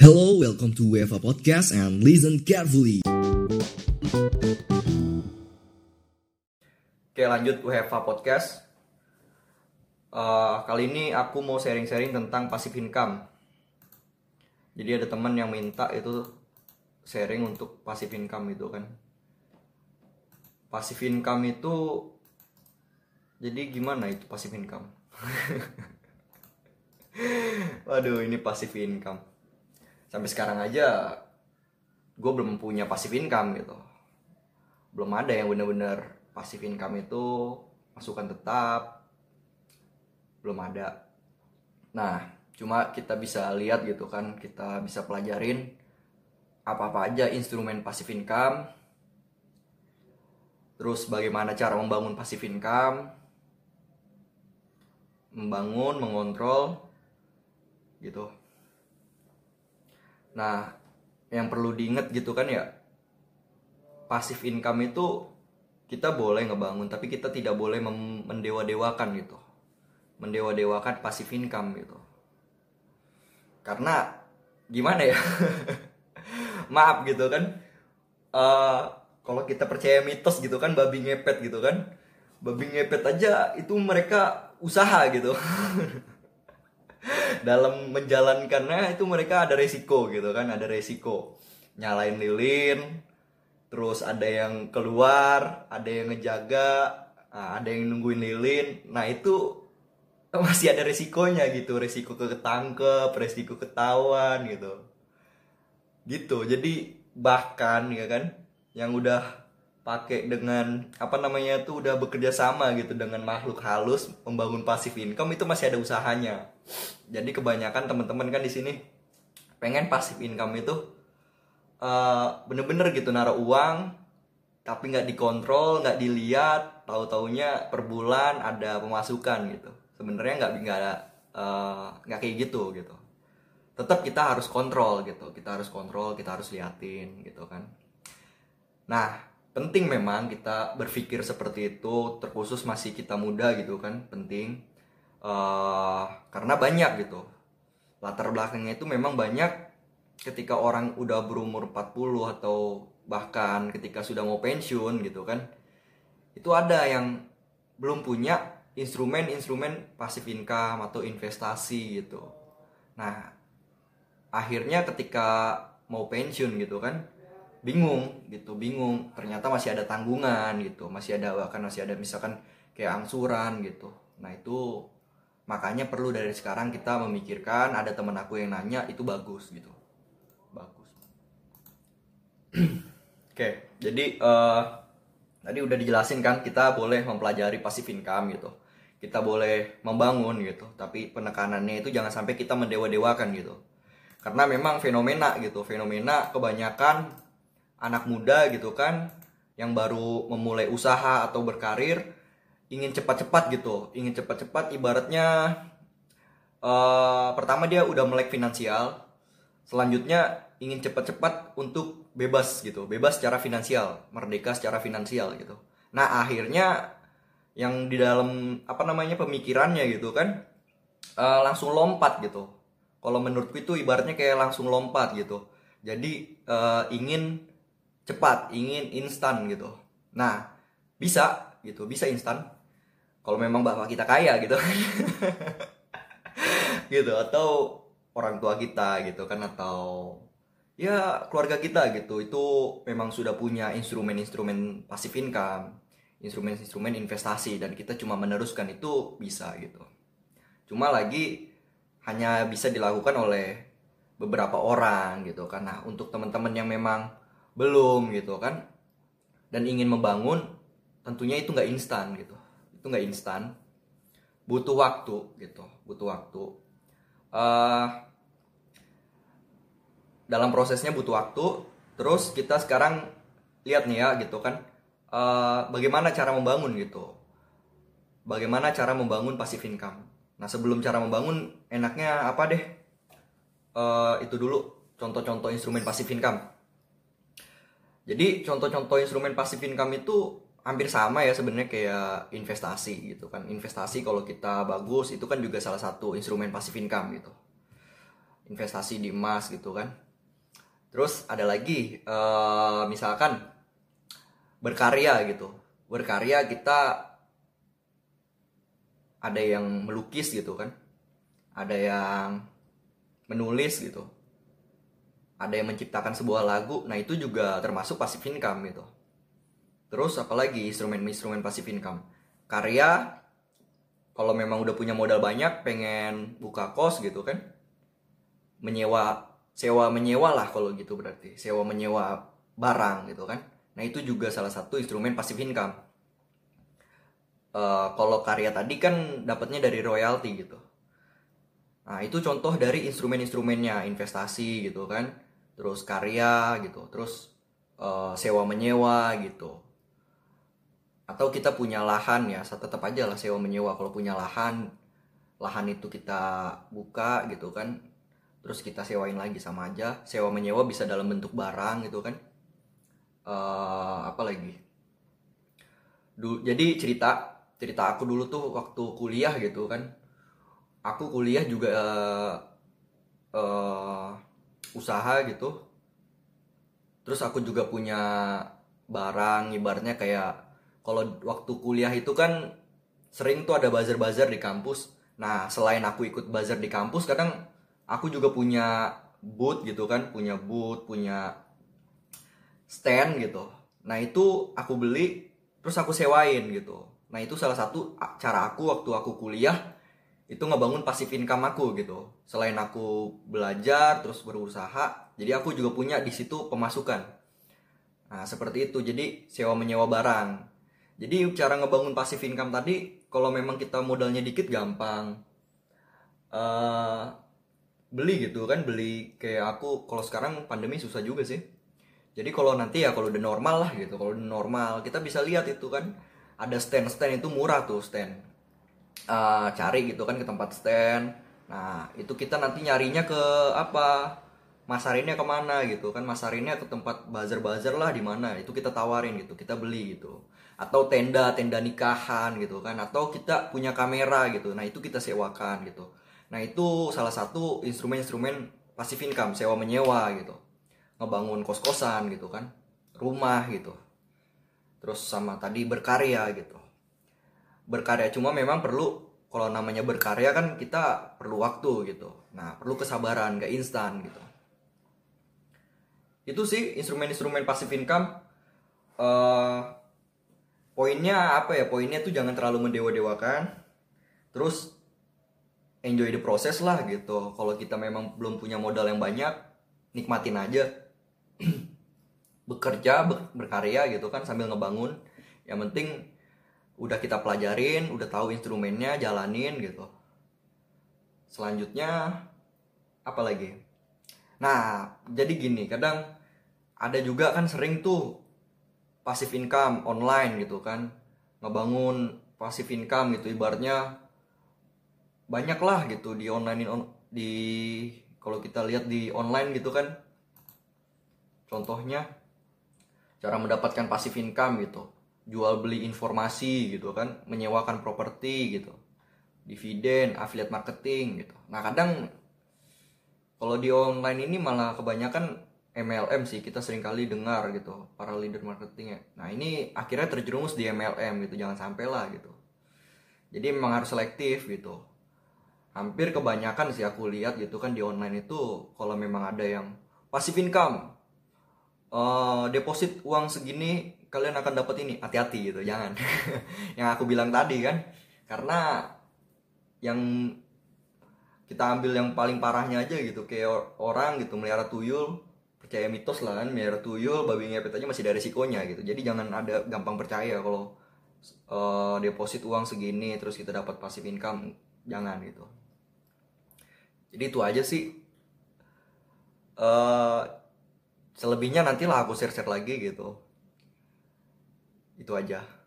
Hello, welcome to UEFA Podcast and listen carefully. Oke lanjut UEFA Podcast Eh, Kali ini aku mau sharing-sharing tentang passive income Jadi ada teman yang minta itu sharing untuk passive income itu kan Passive income itu Jadi gimana itu passive income? Waduh ini passive income Sampai sekarang aja gue belum punya passive income gitu. Belum ada yang bener-bener passive income itu masukan tetap belum ada. Nah cuma kita bisa lihat gitu kan kita bisa pelajarin apa-apa aja instrumen passive income. Terus bagaimana cara membangun passive income? Membangun mengontrol gitu nah yang perlu diingat gitu kan ya passive income itu kita boleh ngebangun tapi kita tidak boleh mendewa-dewakan gitu. Mendewa-dewakan passive income gitu. Karena gimana ya? Maaf gitu kan. Eh, kalau kita percaya mitos gitu kan babi ngepet gitu kan. Babi ngepet aja itu mereka usaha gitu dalam menjalankannya itu mereka ada resiko gitu kan ada resiko. Nyalain lilin terus ada yang keluar ada yang ngejaga nah, ada yang nungguin lilin. Nah itu masih ada resikonya gitu resiko ketangkep resiko ketahuan gitu. Gitu jadi bahkan ya kan yang udah pakai dengan apa namanya tuh udah bekerja sama gitu dengan makhluk halus membangun passive income itu masih ada usahanya jadi kebanyakan teman-teman kan di sini pengen passive income itu eh, bener-bener gitu naruh uang tapi nggak dikontrol nggak dilihat tahu taunya per bulan ada pemasukan gitu. Sebenarnya nggak nggak eh, nggak kayak gitu gitu. Tetap kita harus kontrol gitu kita harus kontrol kita harus liatin gitu kan. Nah penting memang kita berpikir seperti itu terkhusus masih kita muda gitu kan penting Eh, karena banyak gitu. Latar belakangnya itu memang banyak ketika orang udah berumur 40 atau bahkan ketika sudah mau pensiun gitu kan. Itu ada yang belum punya instrumen-instrumen passive income atau investasi gitu. Nah akhirnya ketika mau pensiun gitu kan bingung gitu bingung. Ternyata masih ada tanggungan gitu masih ada bahkan masih ada misalkan kayak angsuran gitu. Nah itu makanya perlu dari sekarang kita memikirkan ada teman aku yang nanya itu bagus gitu. Bagus. Oke jadi eh, tadi udah dijelasin kan kita boleh mempelajari passive income gitu. Kita boleh membangun gitu tapi penekanannya itu jangan sampai kita mendewa-dewakan gitu. Karena memang fenomena gitu fenomena kebanyakan anak muda gitu kan yang baru memulai usaha atau berkarir ingin cepat-cepat gitu. Ingin cepat-cepat ibaratnya eh, pertama dia udah melek finansial selanjutnya ingin cepat-cepat untuk bebas gitu bebas secara finansial merdeka secara finansial gitu. Nah akhirnya yang di dalam apa namanya pemikirannya gitu kan eh, langsung lompat gitu. Kalau menurutku itu ibaratnya kayak langsung lompat gitu. Jadi eh, ingin cepat ingin instan gitu. Nah bisa gitu bisa instan kalau memang bapak kita kaya gitu. Gitu atau orang tua kita gitu kan atau ya keluarga kita gitu. Itu memang sudah punya instrumen-instrumen passive income instrumen-instrumen investasi dan kita cuma meneruskan itu bisa gitu. Cuma lagi hanya bisa dilakukan oleh beberapa orang gitu kan. Nah untuk teman-teman yang memang belum gitu kan dan ingin membangun tentunya itu nggak instan gitu itu nggak instan. Butuh waktu gitu. Butuh waktu. Eh, dalam prosesnya butuh waktu. Terus kita sekarang lihat nih ya gitu kan. Eh, bagaimana cara membangun gitu. Bagaimana cara membangun passive income. Nah sebelum cara membangun enaknya apa deh? Eh, itu dulu. Contoh-contoh instrumen passive income. Jadi contoh-contoh instrumen passive income itu hampir sama ya sebenarnya kayak investasi gitu kan. Investasi kalau kita bagus itu kan juga salah satu instrumen passive income gitu. Investasi di emas gitu kan. Terus ada lagi eh, misalkan berkarya gitu. Berkarya kita ada yang melukis gitu kan. Ada yang menulis gitu. Ada yang menciptakan sebuah lagu. Nah itu juga termasuk passive income gitu terus apalagi instrumen-instrumen passive income. Karya kalau memang udah punya modal banyak pengen buka kos gitu kan? Menyewa sewa menyewa lah kalau gitu berarti. Sewa menyewa barang gitu kan? Nah itu juga salah satu instrumen passive income. Eh, kalau karya tadi kan dapatnya dari royalti gitu. Nah itu contoh dari instrumen-instrumennya. Investasi gitu kan? Terus karya gitu. Terus eh, sewa menyewa gitu atau kita punya lahan ya tetap aja lah sewa menyewa. Kalau punya lahan lahan itu kita buka gitu kan terus kita sewain lagi sama aja. Sewa menyewa bisa dalam bentuk barang gitu kan. Eh, apa lagi? Du- jadi cerita cerita aku dulu tuh waktu kuliah gitu kan. Aku kuliah juga eh, eh, usaha gitu. Terus aku juga punya barang ibaratnya kayak kalau waktu kuliah itu kan sering tuh ada bazar-bazar di kampus. Nah selain aku ikut bazar di kampus kadang aku juga punya booth gitu kan punya booth punya stand gitu. Nah itu aku beli terus aku sewain gitu. Nah itu salah satu cara aku waktu aku kuliah itu ngebangun passive income aku gitu. Selain aku belajar terus berusaha jadi aku juga punya di situ pemasukan. Nah seperti itu. Jadi sewa menyewa barang jadi cara ngebangun passive income tadi kalau memang kita modalnya dikit gampang. Eh beli gitu kan beli kayak aku kalau sekarang pandemi susah juga sih. Jadi kalau nanti ya kalau udah normal lah gitu kalau udah normal kita bisa lihat itu kan ada stand-stand itu murah tuh stand. Eh, cari gitu kan ke tempat stand. Nah itu kita nanti nyarinya ke apa? Masarinnya ke mana gitu kan masarinnya ke tempat bazar-bazar lah di mana itu kita tawarin gitu kita beli gitu atau tenda tenda nikahan gitu kan. Atau kita punya kamera gitu. Nah itu kita sewakan gitu. Nah itu salah satu instrumen-instrumen passive income sewa menyewa gitu. Ngebangun kos-kosan gitu kan. Rumah gitu. Terus sama tadi berkarya gitu. Berkarya cuma memang perlu kalau namanya berkarya kan kita perlu waktu gitu. Nah perlu kesabaran gak instan gitu. Itu sih instrumen-instrumen passive income. Eh poinnya apa ya? Poinnya tuh jangan terlalu mendewa-dewakan. Terus enjoy the process lah gitu. Kalau kita memang belum punya modal yang banyak nikmatin aja. Bekerja ber- berkarya gitu kan sambil ngebangun. Yang penting udah kita pelajarin udah tahu instrumennya jalanin gitu. Selanjutnya apa lagi? Nah jadi gini kadang ada juga kan sering tuh passive income online gitu kan. Ngebangun passive income gitu ibaratnya banyak lah gitu di online di kalau kita lihat di online gitu kan. Contohnya cara mendapatkan passive income gitu. Jual beli informasi gitu kan menyewakan properti gitu. Dividen affiliate marketing gitu. Nah kadang kalau di online ini malah kebanyakan MLM sih kita sering kali dengar gitu para leader marketingnya. Nah ini akhirnya terjerumus di MLM gitu jangan sampai lah gitu. Jadi memang harus selektif gitu. Hampir kebanyakan sih aku lihat gitu kan di online itu kalau memang ada yang passive income eh, deposit uang segini kalian akan dapat ini hati-hati gitu jangan. Yang aku bilang tadi kan karena yang kita ambil yang paling parahnya aja gitu kayak or- orang gitu melihara tuyul percaya mitos lah kan melihara tuyul babi ngepet aja masih ada resikonya gitu. Jadi jangan ada gampang percaya kalau eh, deposit uang segini terus kita dapat passive income. Jangan gitu. Jadi itu aja sih. Eh selebihnya nantilah aku share-share lagi gitu. Itu aja